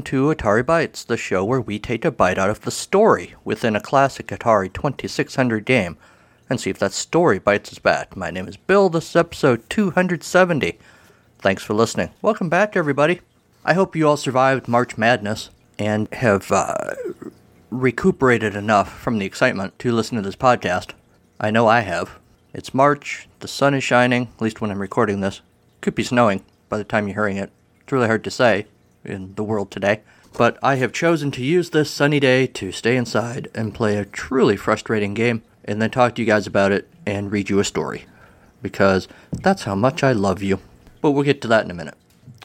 welcome to Atari Bytes, the show where we take a bite out of the story within a classic Atari 2600 game and see if that story bites us back. My name is Bill, this is episode 270. Thanks for listening. Welcome back, everybody. I hope you all survived March Madness and have uh, recuperated enough from the excitement to listen to this podcast. I know I have. It's March, the sun is shining, at least when I'm recording this. Could be snowing by the time you're hearing it. It's really hard to say in the world today. But I have chosen to use this sunny day to stay inside and play a truly frustrating game and then talk to you guys about it and read you a story. Because that's how much I love you. But we'll get to that in a minute.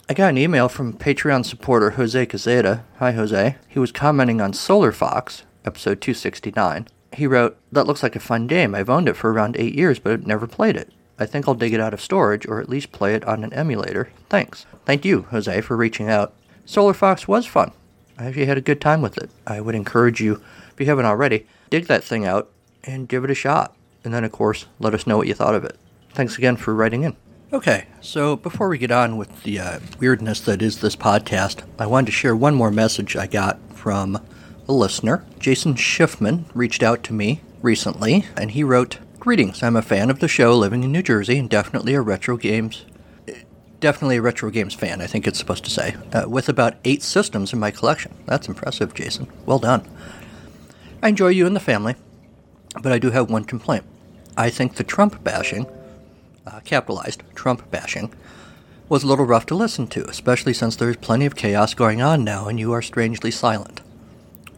I got an email from Patreon supporter Jose Cazeta. Hi, Jose. He was commenting on Solar Fox, episode 269. He wrote, That looks like a fun game. I've owned it for around eight years, but never played it. I think I'll dig it out of storage or at least play it on an emulator. Thanks. Thank you, Jose, for reaching out. Solar Fox was fun. I actually had a good time with it. I would encourage you, if you haven't already, dig that thing out and give it a shot. And then, of course, let us know what you thought of it. Thanks again for writing in. Okay, so before we get on with the uh, weirdness that is this podcast, I wanted to share one more message I got from a listener. Jason Schiffman reached out to me recently, and he wrote, Greetings, I'm a fan of the show living in New Jersey and definitely a retro games definitely a retro games fan, I think it's supposed to say, uh, with about eight systems in my collection. That's impressive, Jason. Well done. I enjoy you and the family, but I do have one complaint. I think the Trump bashing, uh, capitalized Trump bashing, was a little rough to listen to, especially since there's plenty of chaos going on now and you are strangely silent.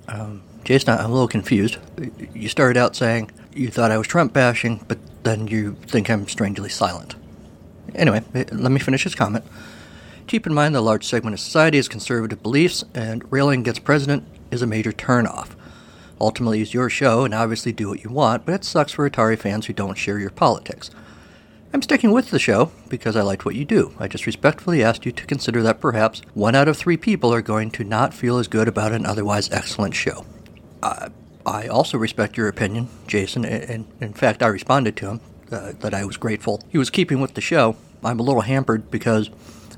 Um, Jason, I'm a little confused. You started out saying you thought I was Trump bashing, but then you think I'm strangely silent. Anyway, eh, let me finish his comment. Keep in mind that a large segment of society has conservative beliefs, and railing against president is a major turnoff. Ultimately, it's your show, and obviously do what you want, but it sucks for Atari fans who don't share your politics. I'm sticking with the show because I liked what you do. I just respectfully asked you to consider that perhaps one out of three people are going to not feel as good about an otherwise excellent show. Uh, I also respect your opinion, Jason, and in fact, I responded to him uh, that I was grateful. He was keeping with the show. I'm a little hampered because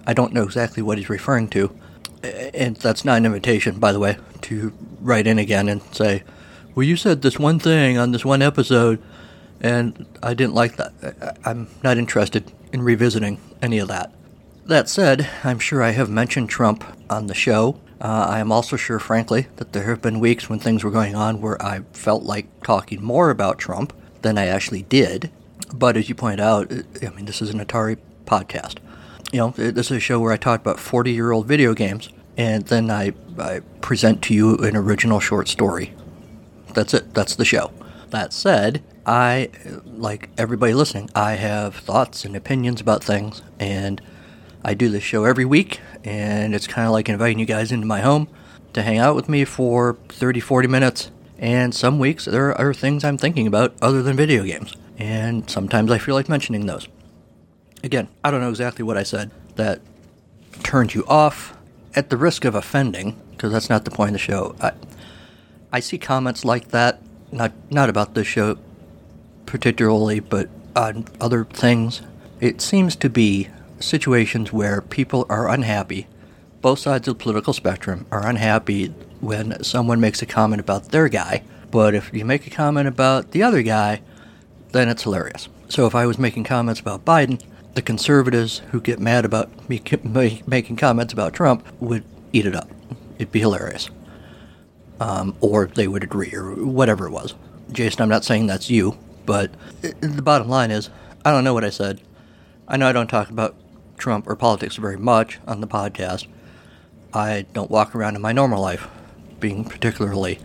I don't know exactly what he's referring to. And that's not an invitation, by the way, to write in again and say, well, you said this one thing on this one episode, and I didn't like that. I'm not interested in revisiting any of that. That said, I'm sure I have mentioned Trump on the show. Uh, I am also sure, frankly, that there have been weeks when things were going on where I felt like talking more about Trump than I actually did. But as you point out, I mean, this is an Atari podcast. You know, this is a show where I talk about 40 year old video games, and then I, I present to you an original short story. That's it. That's the show. That said, I, like everybody listening, I have thoughts and opinions about things, and I do this show every week, and it's kind of like inviting you guys into my home to hang out with me for 30, 40 minutes. And some weeks there are other things I'm thinking about other than video games and sometimes I feel like mentioning those. Again, I don't know exactly what I said that turned you off at the risk of offending, because that's not the point of the show. I, I see comments like that, not not about this show particularly, but on other things. It seems to be situations where people are unhappy. Both sides of the political spectrum are unhappy when someone makes a comment about their guy, but if you make a comment about the other guy, then it's hilarious. So if I was making comments about Biden, the conservatives who get mad about me making comments about Trump would eat it up. It'd be hilarious. Um, or they would agree, or whatever it was. Jason, I'm not saying that's you, but the bottom line is, I don't know what I said. I know I don't talk about Trump or politics very much on the podcast. I don't walk around in my normal life being particularly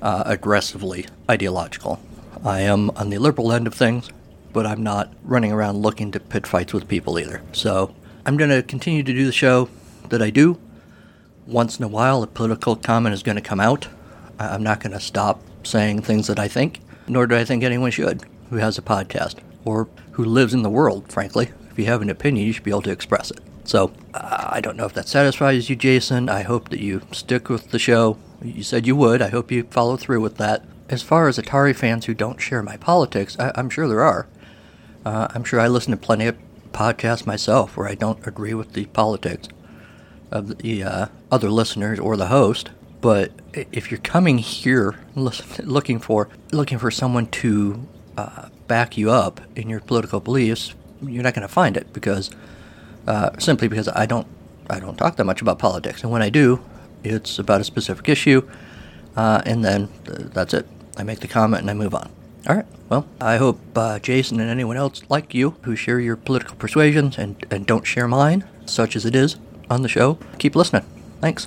uh, aggressively ideological. I am on the liberal end of things, but I'm not running around looking to pit fights with people either. So I'm going to continue to do the show that I do. Once in a while, a political comment is going to come out. I'm not going to stop saying things that I think, nor do I think anyone should who has a podcast or who lives in the world, frankly. If you have an opinion, you should be able to express it. So uh, I don't know if that satisfies you, Jason. I hope that you stick with the show. You said you would. I hope you follow through with that as far as Atari fans who don't share my politics, I, am sure there are. Uh, I'm sure I listen to plenty of podcasts myself where I don't agree with the politics. of the uh, other listeners or the host. But if you're coming here looking for looking for someone to uh, back you up in your political beliefs, you're not going to find it because uh, simply because I don't I don't talk that much about politics, and when I do, it's about a specific issue, uh, and then uh, that's it. I make the comment and I move on. All right. Well, I hope uh, Jason and anyone else like you who share your political persuasions and, and don't share mine, such as it is on the show, keep listening. Thanks.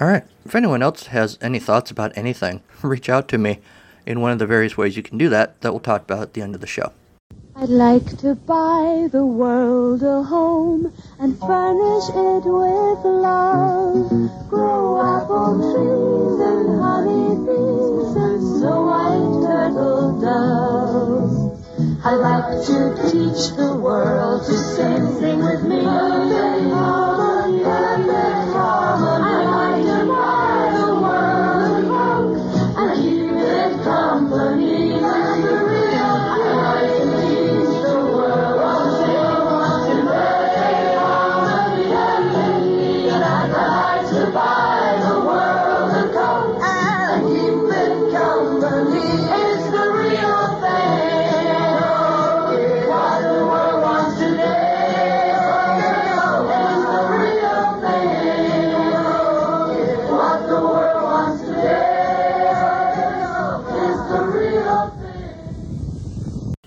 All right. If anyone else has any thoughts about anything, reach out to me in one of the various ways you can do that that we'll talk about at the end of the show. I'd like to buy the world a home and furnish it with love. Grow apple trees and I'd like to teach the world to sing, sing with me. Harmony, harmony,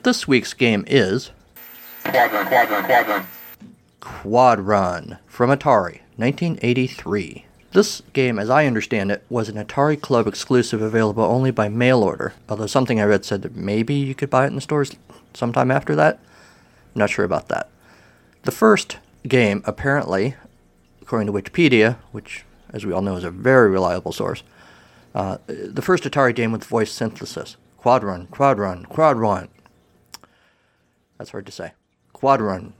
This week's game is Quad Run, quadrant, quad run. Quad Run from Atari, 1983. This game, as I understand it, was an Atari Club exclusive available only by mail order, although something I read said that maybe you could buy it in the stores sometime after that. I'm not sure about that. The first game, apparently, according to Wikipedia, which, as we all know, is a very reliable source, uh, the first Atari game with voice synthesis. Quad Run, Quad Run, Quad Run. That's hard to say. Quad Run,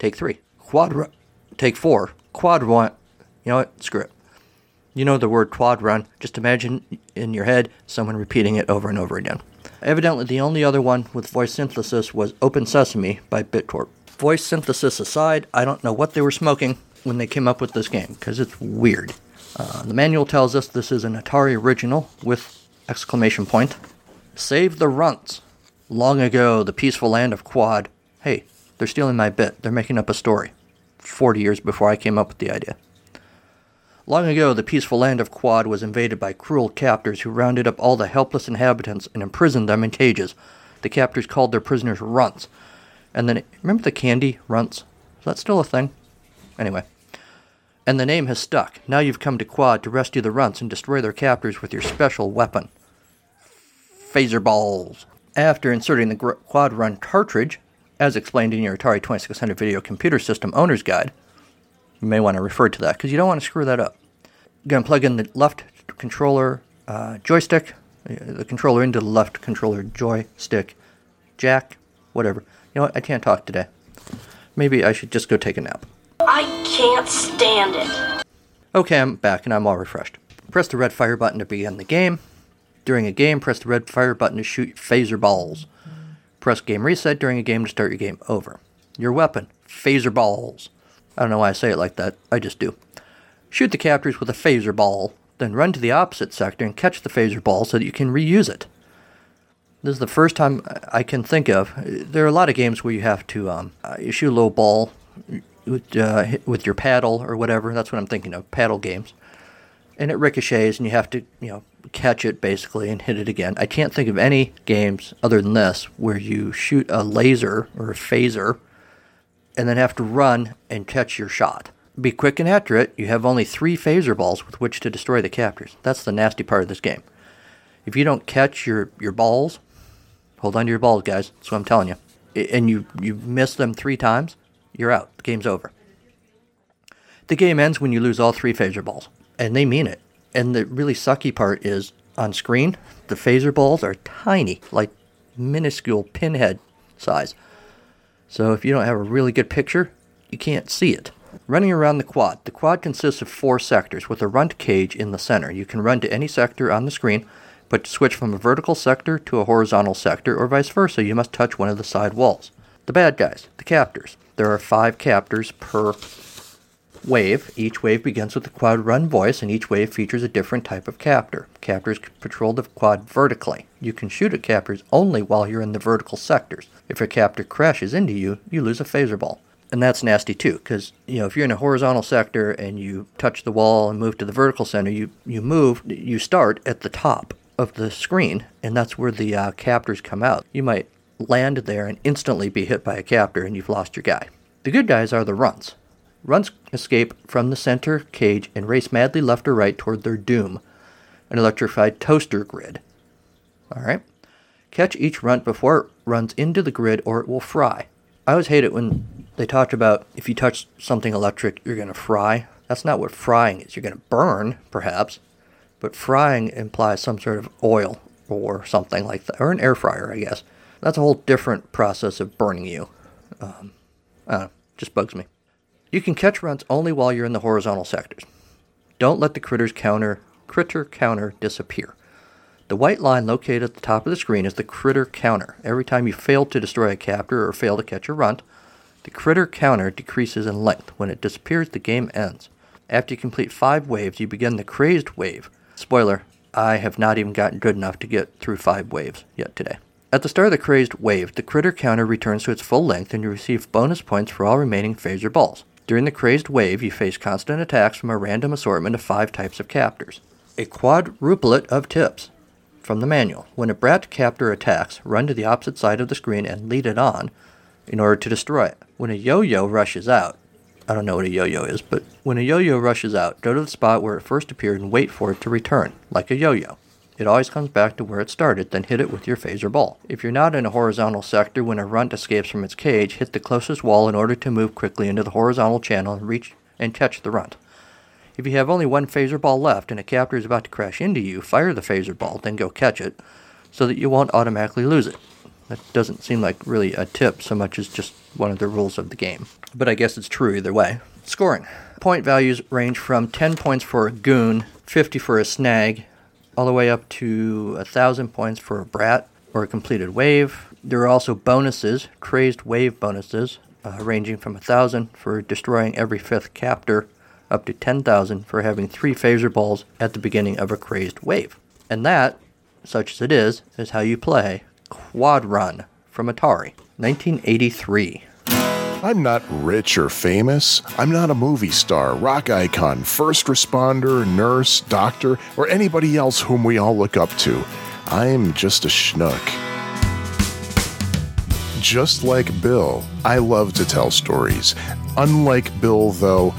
Take three. Quad run. Take four. Quad run. You know what? Screw it. You know the word quad run. Just imagine in your head someone repeating it over and over again. Evidently, the only other one with voice synthesis was Open Sesame by Bitcorp. Voice synthesis aside, I don't know what they were smoking when they came up with this game because it's weird. Uh, the manual tells us this is an Atari original with exclamation point. Save the runts. Long ago, the peaceful land of Quad. Hey, they're stealing my bit. They're making up a story. 40 years before I came up with the idea. Long ago, the peaceful land of Quad was invaded by cruel captors who rounded up all the helpless inhabitants and imprisoned them in cages. The captors called their prisoners runts. And then, remember the candy runts? Is that still a thing? Anyway. And the name has stuck. Now you've come to Quad to rescue the runts and destroy their captors with your special weapon phaser balls. After inserting the Quad Run cartridge, as explained in your Atari 2600 Video Computer System Owner's Guide, you may want to refer to that because you don't want to screw that up. You're going to plug in the left controller uh, joystick, the controller into the left controller joystick jack, whatever. You know what? I can't talk today. Maybe I should just go take a nap. I can't stand it. Okay, I'm back and I'm all refreshed. Press the red fire button to begin the game. During a game, press the red fire button to shoot phaser balls. Press game reset during a game to start your game over. Your weapon, phaser balls. I don't know why I say it like that, I just do. Shoot the captors with a phaser ball, then run to the opposite sector and catch the phaser ball so that you can reuse it. This is the first time I can think of. There are a lot of games where you have to um, uh, shoot a little ball with, uh, with your paddle or whatever. That's what I'm thinking of. Paddle games, and it ricochets, and you have to you know catch it basically and hit it again. I can't think of any games other than this where you shoot a laser or a phaser, and then have to run and catch your shot. Be quick and accurate. You have only three phaser balls with which to destroy the captors. That's the nasty part of this game. If you don't catch your, your balls, hold on to your balls, guys. That's what I'm telling you. And you you miss them three times, you're out. The game's over. The game ends when you lose all three phaser balls, and they mean it. And the really sucky part is on screen, the phaser balls are tiny, like minuscule pinhead size. So if you don't have a really good picture, you can't see it. Running around the quad. The quad consists of four sectors with a runt cage in the center. You can run to any sector on the screen, but to switch from a vertical sector to a horizontal sector or vice versa, you must touch one of the side walls. The bad guys, the captors. There are five captors per wave. Each wave begins with a quad run voice, and each wave features a different type of captor. Captors patrol the quad vertically. You can shoot at captors only while you're in the vertical sectors. If a captor crashes into you, you lose a phaser ball. And that's nasty too, because you know if you're in a horizontal sector and you touch the wall and move to the vertical center, you you move, you start at the top of the screen, and that's where the uh, captors come out. You might land there and instantly be hit by a captor, and you've lost your guy. The good guys are the runs. Runs escape from the center cage and race madly left or right toward their doom, an electrified toaster grid. All right. Catch each runt before it runs into the grid or it will fry. I always hate it when they talk about if you touch something electric, you're going to fry. That's not what frying is. You're going to burn, perhaps, but frying implies some sort of oil or something like that, or an air fryer, I guess. That's a whole different process of burning you. Um, just bugs me. You can catch runs only while you're in the horizontal sectors. Don't let the critter's counter critter counter disappear. The white line located at the top of the screen is the critter counter. Every time you fail to destroy a captor or fail to catch a runt, the critter counter decreases in length. When it disappears, the game ends. After you complete five waves, you begin the crazed wave. Spoiler, I have not even gotten good enough to get through five waves yet today. At the start of the crazed wave, the critter counter returns to its full length and you receive bonus points for all remaining phaser balls. During the crazed wave, you face constant attacks from a random assortment of five types of captors. A quadruplet of tips from the manual. When a brat captor attacks, run to the opposite side of the screen and lead it on in order to destroy it. When a yo-yo rushes out, I don't know what a yo-yo is, but when a yo-yo rushes out, go to the spot where it first appeared and wait for it to return, like a yo-yo. It always comes back to where it started, then hit it with your phaser ball. If you're not in a horizontal sector when a runt escapes from its cage, hit the closest wall in order to move quickly into the horizontal channel and reach and catch the runt. If you have only one phaser ball left and a captor is about to crash into you, fire the phaser ball, then go catch it, so that you won't automatically lose it. That doesn't seem like really a tip so much as just one of the rules of the game. But I guess it's true either way. Scoring. Point values range from 10 points for a goon, 50 for a snag, all the way up to 1,000 points for a brat or a completed wave. There are also bonuses, crazed wave bonuses, uh, ranging from 1,000 for destroying every fifth captor up to 10,000 for having three phaser balls at the beginning of a crazed wave. And that, such as it is, is how you play Quad Run from Atari, 1983. I'm not rich or famous. I'm not a movie star, rock icon, first responder, nurse, doctor, or anybody else whom we all look up to. I'm just a schnook. Just like Bill, I love to tell stories. Unlike Bill, though,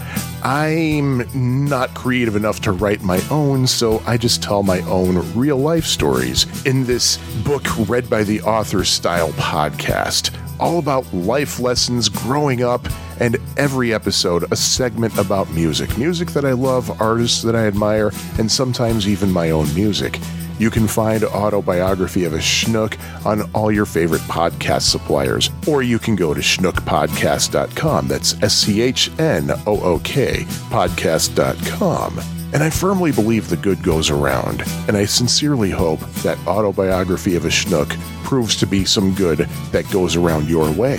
I'm not creative enough to write my own, so I just tell my own real life stories in this book read by the author style podcast. All about life lessons growing up, and every episode a segment about music. Music that I love, artists that I admire, and sometimes even my own music. You can find Autobiography of a Schnook on all your favorite podcast suppliers, or you can go to schnookpodcast.com. That's S C H N O O K podcast.com. And I firmly believe the good goes around, and I sincerely hope that Autobiography of a Schnook proves to be some good that goes around your way.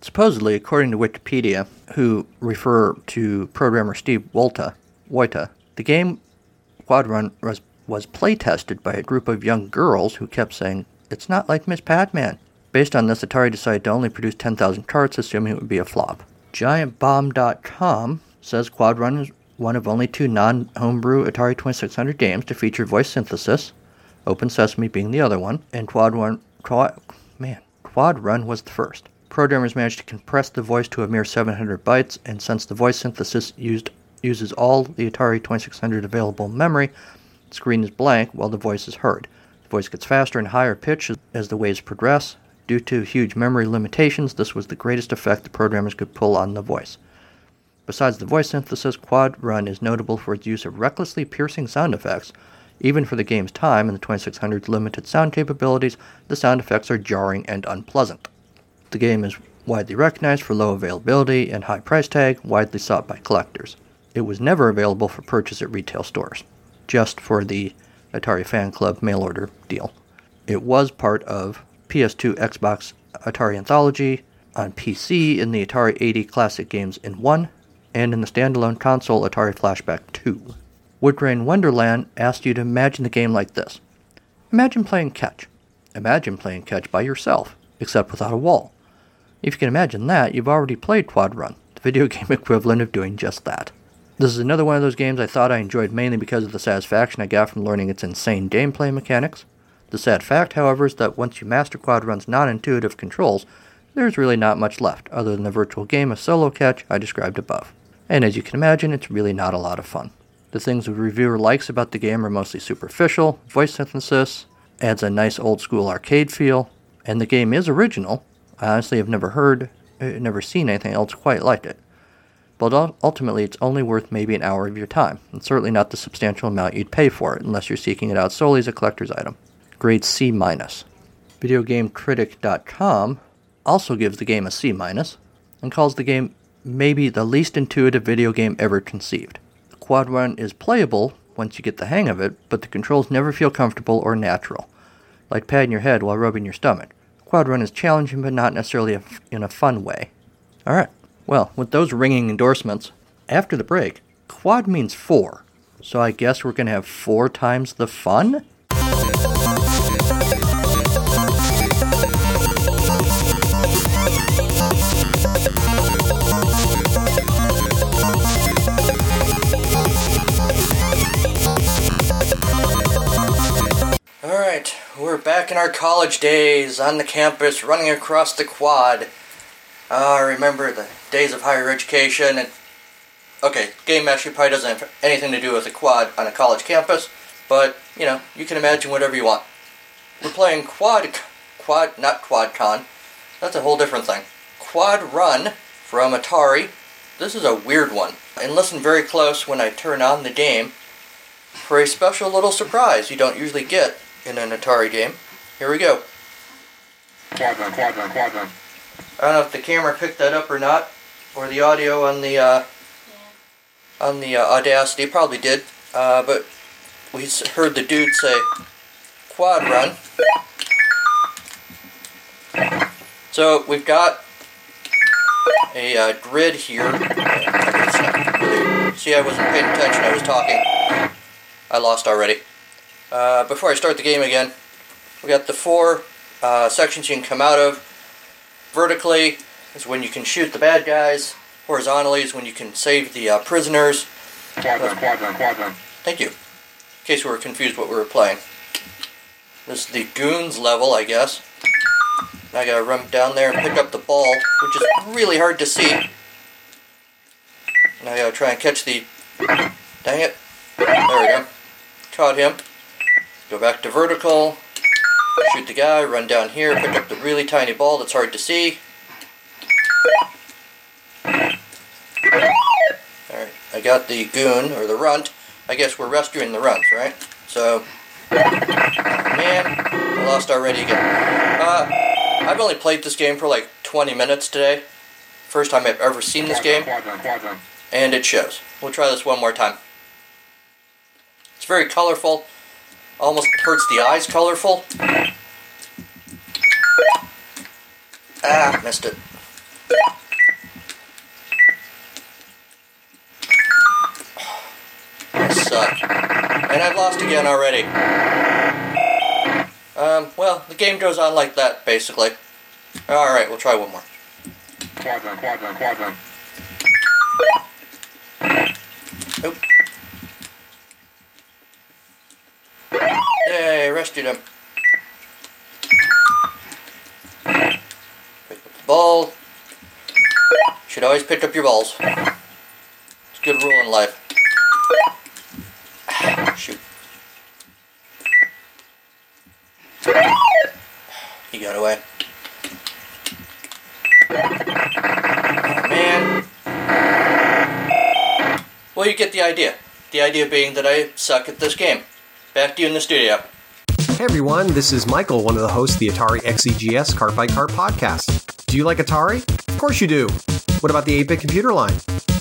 Supposedly, according to Wikipedia, who refer to programmer Steve Wolta, Woita, the game Quad Run was, was play tested by a group of young girls who kept saying, It's not like Miss Pac-Man. Based on this, Atari decided to only produce 10,000 carts, assuming it would be a flop. GiantBomb.com says Quad Run is one of only two non-homebrew Atari 2600 games to feature voice synthesis, Open Sesame being the other one, and Quad Run, Quad, man, Quad Run was the first. Programmers managed to compress the voice to a mere 700 bytes, and since the voice synthesis used uses all the Atari 2600 available memory, the screen is blank while the voice is heard. The voice gets faster and higher pitch as the waves progress. Due to huge memory limitations, this was the greatest effect the programmers could pull on the voice. Besides the voice synthesis, Quad Run is notable for its use of recklessly piercing sound effects. Even for the game's time and the 2600's limited sound capabilities, the sound effects are jarring and unpleasant. The game is widely recognized for low availability and high price tag, widely sought by collectors. It was never available for purchase at retail stores, just for the Atari Fan Club mail order deal. It was part of PS2 Xbox Atari Anthology, on PC in the Atari 80 Classic Games in 1, and in the standalone console Atari Flashback 2. Woodgrain Wonderland asked you to imagine the game like this Imagine playing catch. Imagine playing catch by yourself, except without a wall. If you can imagine that, you've already played Quad Run, the video game equivalent of doing just that. This is another one of those games I thought I enjoyed mainly because of the satisfaction I got from learning its insane gameplay mechanics. The sad fact, however, is that once you master Quad Run's non intuitive controls, there's really not much left other than the virtual game of solo catch I described above. And as you can imagine, it's really not a lot of fun. The things the reviewer likes about the game are mostly superficial, voice synthesis, adds a nice old school arcade feel, and the game is original. I honestly have never heard, uh, never seen anything else quite like it. But ultimately, it's only worth maybe an hour of your time, and certainly not the substantial amount you'd pay for it unless you're seeking it out solely as a collector's item. Grade C minus. VideoGameCritic.com also gives the game a C minus and calls the game maybe the least intuitive video game ever conceived. Quad Run is playable once you get the hang of it, but the controls never feel comfortable or natural, like patting your head while rubbing your stomach. Quad Run is challenging, but not necessarily in a fun way. Alright, well, with those ringing endorsements, after the break, quad means four, so I guess we're gonna have four times the fun? We're back in our college days on the campus running across the quad. Ah, I remember the days of higher education and okay, game actually probably doesn't have anything to do with a quad on a college campus, but you know, you can imagine whatever you want. We're playing quad quad not quad con. That's a whole different thing. Quad Run from Atari. This is a weird one. And listen very close when I turn on the game for a special little surprise you don't usually get in an Atari game. Here we go. Quad Run, quadrant, quad run. I don't know if the camera picked that up or not, or the audio on the uh, on the uh, Audacity probably did. Uh, but we heard the dude say quad run. So we've got a uh, grid here. It's not really- See, I wasn't paying attention. I was talking. I lost already. Uh, before I start the game again, we got the four uh, sections you can come out of. Vertically is when you can shoot the bad guys. Horizontally is when you can save the uh, prisoners. Quad Run, quadrant, quad run. Thank you. In case we were confused what we were playing. This is the goons level, I guess. Now I gotta run down there and pick up the ball, which is really hard to see. Now I gotta try and catch the. Dang it. There we go. Caught him. Go back to vertical. Shoot the guy, run down here, pick up the really tiny ball that's hard to see. Alright, I got the goon, or the runt. I guess we're rescuing the runts, right? So, man, I lost already again. Uh, I've only played this game for like 20 minutes today. First time I've ever seen this game, and it shows. We'll try this one more time. It's very colorful. Almost hurts the eyes colorful. Ah, missed it. I suck. And I've lost again already. Um, well, the game goes on like that, basically. Alright, we'll try one more. Quad Run, quadrant, quad run. Oop. Yay, rescued him. Pick up the ball. Should always pick up your balls. It's a good rule in life. Shoot. He got away. Man. Well, you get the idea. The idea being that I suck at this game. Back to you in the studio. Hey everyone, this is Michael, one of the hosts of the Atari XEGS Cart by Cart podcast. Do you like Atari? Of course you do. What about the 8 bit computer line?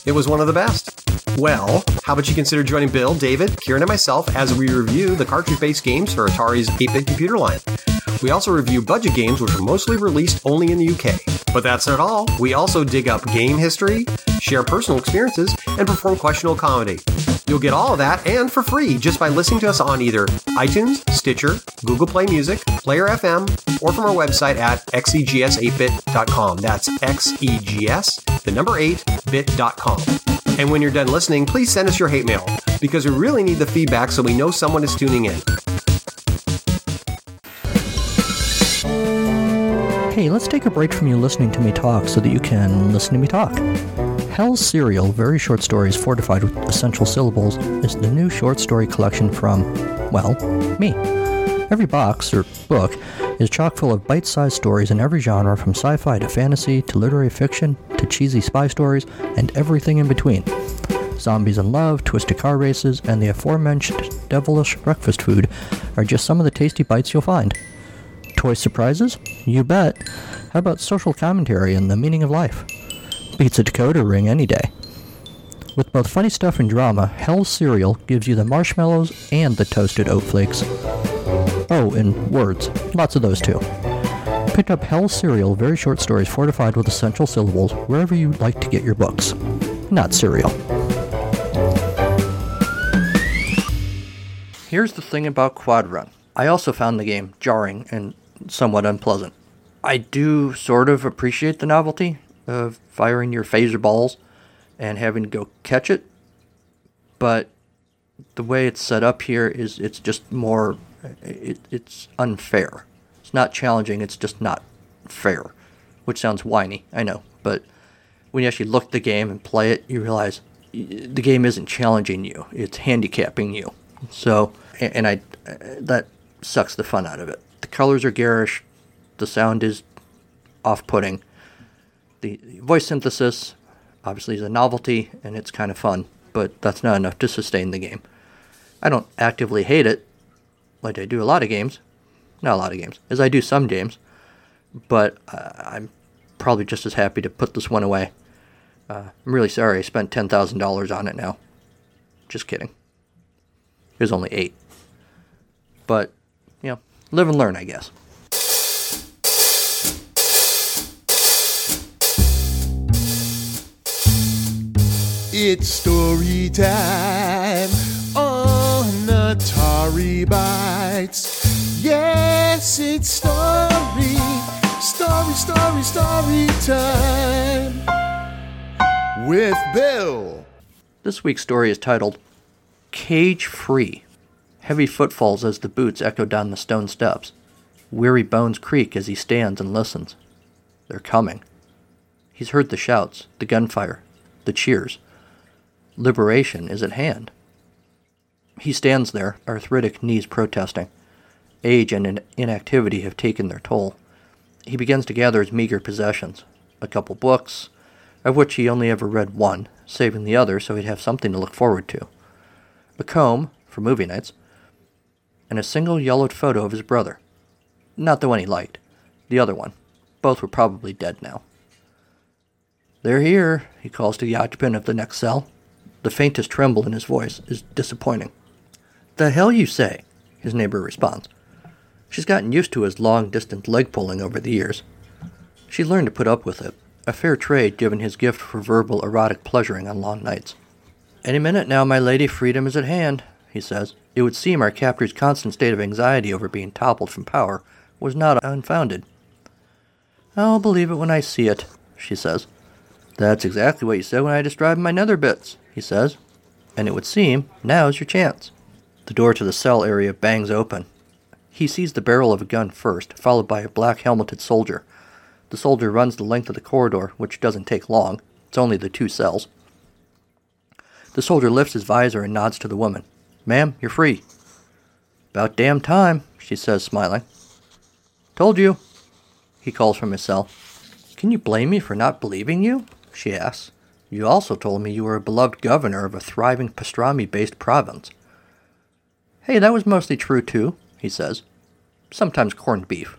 It was one of the best. Well, how about you consider joining Bill, David, Kieran, and myself as we review the cartridge based games for Atari's 8 bit computer line? We also review budget games which are mostly released only in the UK. But that's not all. We also dig up game history, share personal experiences, and perform questionable comedy. You'll get all of that and for free just by listening to us on either iTunes, Stitcher, Google Play Music, Player FM, or from our website at E xegs8bit.com. That's xegs, the number 8, bit.com. And when you're done listening, please send us your hate mail because we really need the feedback so we know someone is tuning in. Hey, let's take a break from you listening to me talk so that you can listen to me talk. Hell's Cereal, very short stories fortified with essential syllables, is the new short story collection from, well, me. Every box, or book, is chock full of bite sized stories in every genre from sci fi to fantasy to literary fiction to cheesy spy stories and everything in between. Zombies in love, twisted car races, and the aforementioned devilish breakfast food are just some of the tasty bites you'll find. Toy surprises? You bet. How about social commentary and the meaning of life? Beats a decoder ring any day. With both funny stuff and drama, Hell's Cereal gives you the marshmallows and the toasted oat flakes. Oh, and words. Lots of those too. Pick up Hell's Cereal, very short stories fortified with essential syllables, wherever you like to get your books. Not cereal. Here's the thing about Quad Run. I also found the game jarring and somewhat unpleasant. I do sort of appreciate the novelty of firing your phaser balls and having to go catch it, but the way it's set up here is it's just more it, it's unfair. It's not challenging, it's just not fair, which sounds whiny, I know, but when you actually look at the game and play it, you realize the game isn't challenging you; it's handicapping you. So, and I that sucks the fun out of it. The colors are garish, the sound is off-putting. The voice synthesis obviously is a novelty and it's kind of fun, but that's not enough to sustain the game. I don't actively hate it, like I do a lot of games, not a lot of games, as I do some games, but uh, I'm probably just as happy to put this one away. Uh, I'm really sorry I spent $10,000 on it now. Just kidding. It was only eight. But, you know, live and learn, I guess. It's story time on Atari Bytes. Yes, it's story, story, story, story time with Bill. This week's story is titled Cage Free. Heavy footfalls as the boots echo down the stone steps. Weary bones creak as he stands and listens. They're coming. He's heard the shouts, the gunfire, the cheers. Liberation is at hand. He stands there, arthritic knees protesting. Age and inactivity have taken their toll. He begins to gather his meager possessions a couple books, of which he only ever read one, saving the other so he'd have something to look forward to. A comb, for movie nights, and a single yellowed photo of his brother. Not the one he liked, the other one. Both were probably dead now. They're here, he calls to the occupant of the next cell. The faintest tremble in his voice is disappointing. The hell you say? His neighbor responds. She's gotten used to his long distance leg pulling over the years. She learned to put up with it, a fair trade given his gift for verbal erotic pleasuring on long nights. Any minute now, my lady, freedom is at hand, he says. It would seem our captor's constant state of anxiety over being toppled from power was not unfounded. I'll believe it when I see it, she says. That's exactly what you said when I described my nether bits, he says. And it would seem now's your chance. The door to the cell area bangs open. He sees the barrel of a gun first, followed by a black helmeted soldier. The soldier runs the length of the corridor, which doesn't take long. It's only the two cells. The soldier lifts his visor and nods to the woman. Ma'am, you're free. About damn time, she says, smiling. Told you, he calls from his cell. Can you blame me for not believing you? she asks. You also told me you were a beloved governor of a thriving pastrami based province. Hey, that was mostly true too, he says. Sometimes corned beef.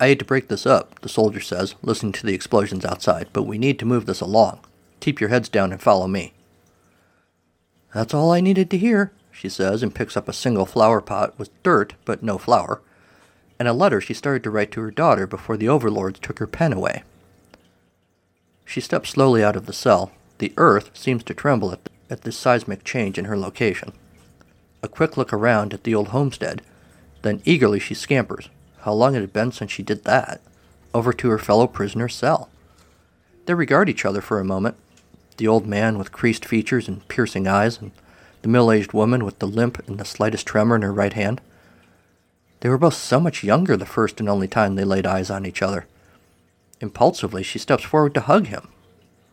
I hate to break this up, the soldier says, listening to the explosions outside, but we need to move this along. Keep your heads down and follow me. That's all I needed to hear, she says, and picks up a single flower pot with dirt, but no flower, and a letter she started to write to her daughter before the overlords took her pen away. She steps slowly out of the cell. The earth seems to tremble at, at this seismic change in her location. A quick look around at the old homestead, then eagerly she scampers. How long it had been since she did that? Over to her fellow prisoner's cell. They regard each other for a moment. The old man with creased features and piercing eyes, and the middle aged woman with the limp and the slightest tremor in her right hand. They were both so much younger the first and only time they laid eyes on each other. Impulsively, she steps forward to hug him.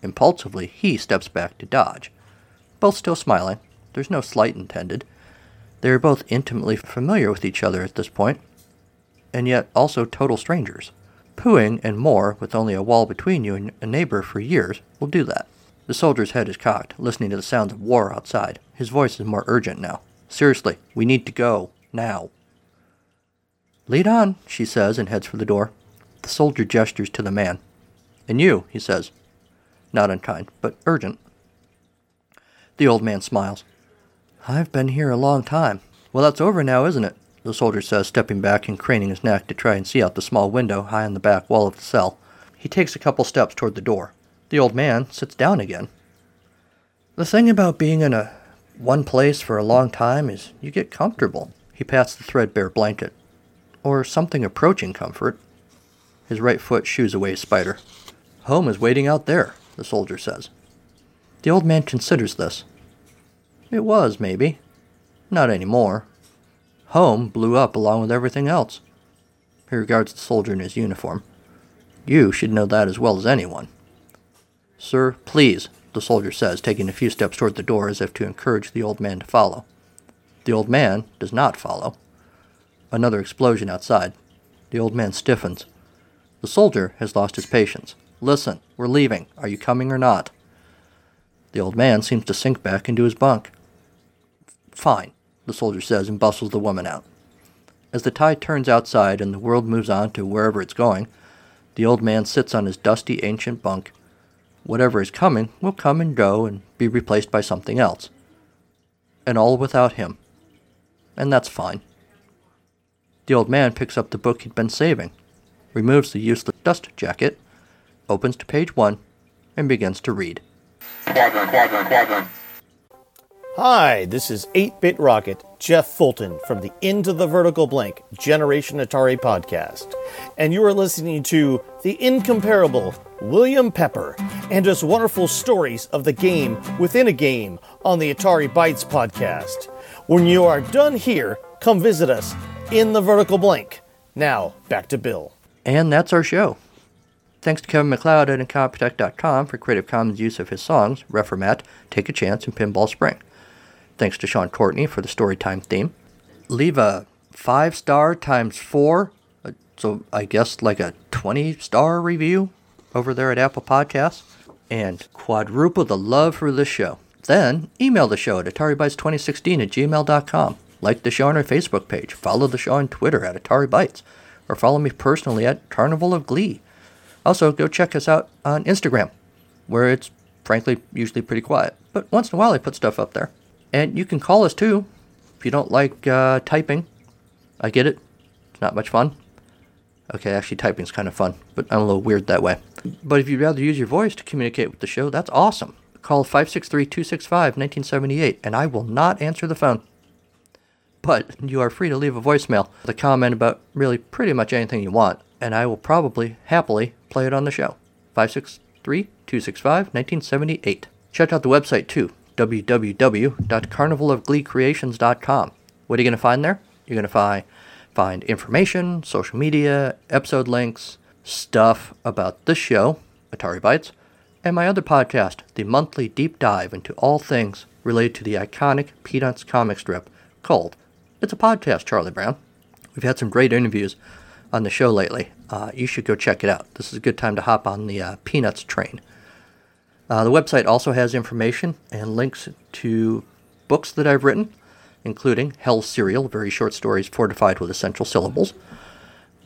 Impulsively, he steps back to dodge. Both still smiling. There's no slight intended. They are both intimately familiar with each other at this point, and yet also total strangers. Pooing and more, with only a wall between you and a neighbor for years, will do that. The soldier's head is cocked, listening to the sounds of war outside. His voice is more urgent now. Seriously, we need to go. Now. Lead on, she says, and heads for the door. The soldier gestures to the man. And you, he says. Not unkind, but urgent. The old man smiles. I've been here a long time. Well, that's over now, isn't it? The soldier says, stepping back and craning his neck to try and see out the small window high on the back wall of the cell. He takes a couple steps toward the door. The old man sits down again. The thing about being in a one place for a long time is you get comfortable. He pats the threadbare blanket. Or something approaching comfort. His right foot shoos away spider. Home is waiting out there, the soldier says. The old man considers this. It was, maybe. Not any more. Home blew up along with everything else. He regards the soldier in his uniform. You should know that as well as anyone. Sir, please, the soldier says, taking a few steps toward the door as if to encourage the old man to follow. The old man does not follow. Another explosion outside. The old man stiffens. The soldier has lost his patience. Listen, we're leaving. Are you coming or not? The old man seems to sink back into his bunk. Fine, the soldier says and bustles the woman out. As the tide turns outside and the world moves on to wherever it's going, the old man sits on his dusty ancient bunk. Whatever is coming will come and go and be replaced by something else. And all without him. And that's fine. The old man picks up the book he'd been saving, removes the useless dust jacket, opens to page one, and begins to read. Hi, this is 8 Bit Rocket, Jeff Fulton from the Into the Vertical Blank Generation Atari podcast. And you are listening to the incomparable William Pepper and his wonderful stories of the game within a game on the Atari Bytes podcast. When you are done here, come visit us in the Vertical Blank. Now, back to Bill. And that's our show. Thanks to Kevin MacLeod at Incompetech.com for Creative Commons use of his songs, Reformat, Take a Chance, and Pinball Spring. Thanks to Sean Courtney for the Storytime theme. Leave a five star times four, uh, so I guess like a 20 star review over there at Apple Podcasts, and quadruple the love for this show. Then email the show at AtariBytes2016 at gmail.com. Like the show on our Facebook page. Follow the show on Twitter at Atari Bytes. Or follow me personally at Carnival of Glee. Also, go check us out on Instagram, where it's frankly usually pretty quiet. But once in a while I put stuff up there. And you can call us too if you don't like uh, typing. I get it. It's not much fun. Okay, actually, typing's kind of fun, but I'm a little weird that way. But if you'd rather use your voice to communicate with the show, that's awesome. Call 563 265 1978, and I will not answer the phone. But you are free to leave a voicemail with a comment about really pretty much anything you want, and I will probably happily play it on the show. 563 265 1978. Check out the website too www.carnivalofgleecreations.com. What are you going to find there? You're going to find find information, social media, episode links, stuff about this show, Atari Bytes, and my other podcast, the monthly deep dive into all things related to the iconic Peanuts comic strip called It's a Podcast, Charlie Brown. We've had some great interviews on the show lately. Uh, you should go check it out. This is a good time to hop on the uh, Peanuts train. Uh, the website also has information and links to books that I've written, including Hell Cereal, very short stories fortified with essential syllables.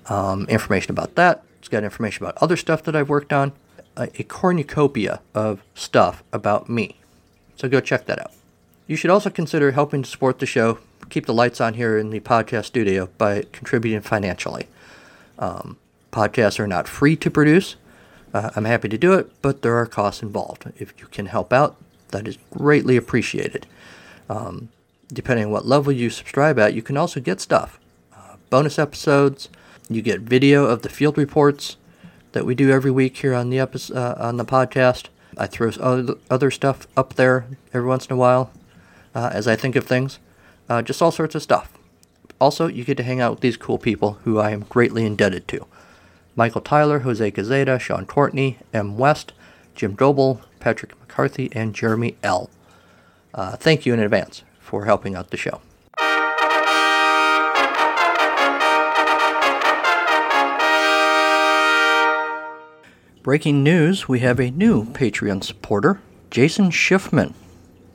Um, information about that. It's got information about other stuff that I've worked on, a, a cornucopia of stuff about me. So go check that out. You should also consider helping to support the show, keep the lights on here in the podcast studio by contributing financially. Um, podcasts are not free to produce. Uh, I'm happy to do it, but there are costs involved. If you can help out, that is greatly appreciated. Um, depending on what level you subscribe at, you can also get stuff uh, bonus episodes. You get video of the field reports that we do every week here on the episode, uh, on the podcast. I throw other, stuff up there every once in a while uh, as I think of things. Uh, just all sorts of stuff. Also, you get to hang out with these cool people who I am greatly indebted to. Michael Tyler, Jose Gazeta, Sean Courtney, M. West, Jim Doble, Patrick McCarthy, and Jeremy L. Uh, thank you in advance for helping out the show. Breaking news we have a new Patreon supporter, Jason Schiffman.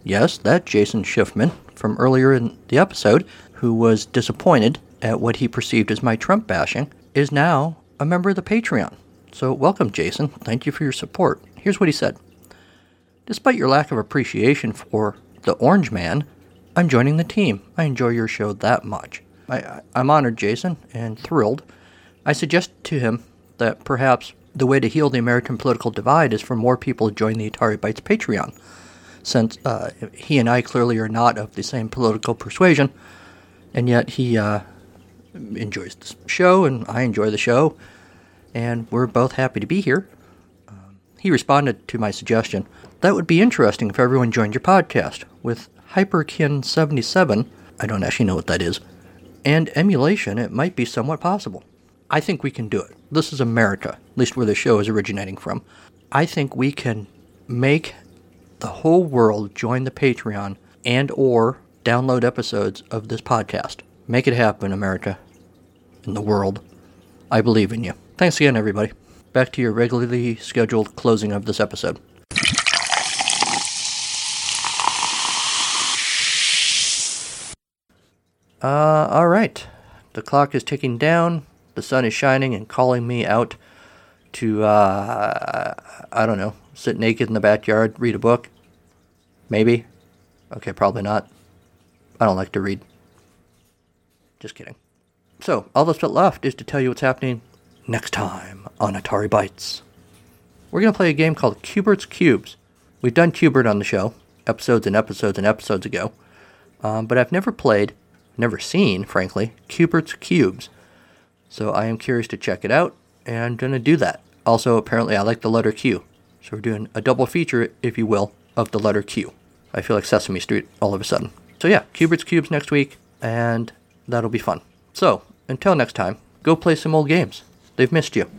Yes, that Jason Schiffman from earlier in the episode, who was disappointed at what he perceived as my Trump bashing, is now a member of the Patreon. So, welcome, Jason. Thank you for your support. Here's what he said Despite your lack of appreciation for the Orange Man, I'm joining the team. I enjoy your show that much. I, am honored, Jason, and thrilled. I suggest to him that perhaps the way to heal the American political divide is for more people to join the Atari Bytes Patreon, since uh, he and I clearly are not of the same political persuasion, and yet he uh, enjoys the show, and I enjoy the show, and we're both happy to be here. Um, he responded to my suggestion. That would be interesting if everyone joined your podcast. With Hyperkin77, I don't actually know what that is, and emulation, it might be somewhat possible. I think we can do it. This is America, at least where the show is originating from. I think we can make the whole world join the Patreon and or download episodes of this podcast. Make it happen, America. In the world. I believe in you. Thanks again, everybody. Back to your regularly scheduled closing of this episode. Uh, all right. The clock is ticking down. The sun is shining and calling me out to, uh, I don't know, sit naked in the backyard, read a book. Maybe. Okay, probably not. I don't like to read. Just kidding. So, all that's left is to tell you what's happening next time on Atari Bytes. We're going to play a game called Q*bert's Qubes. We've done Q*bert on the show, episodes and episodes and episodes ago, um, but I've never played, never seen, frankly, Q*bert's Qubes. So I am curious to check it out, and I'm going to do that. Also, apparently, I like the letter Q. So we're doing a double feature, if you will, of the letter Q. I feel like Sesame Street all of a sudden. So yeah, Q*bert's Qubes next week, and that'll be fun. So, until next time, go play some old games. They've missed you.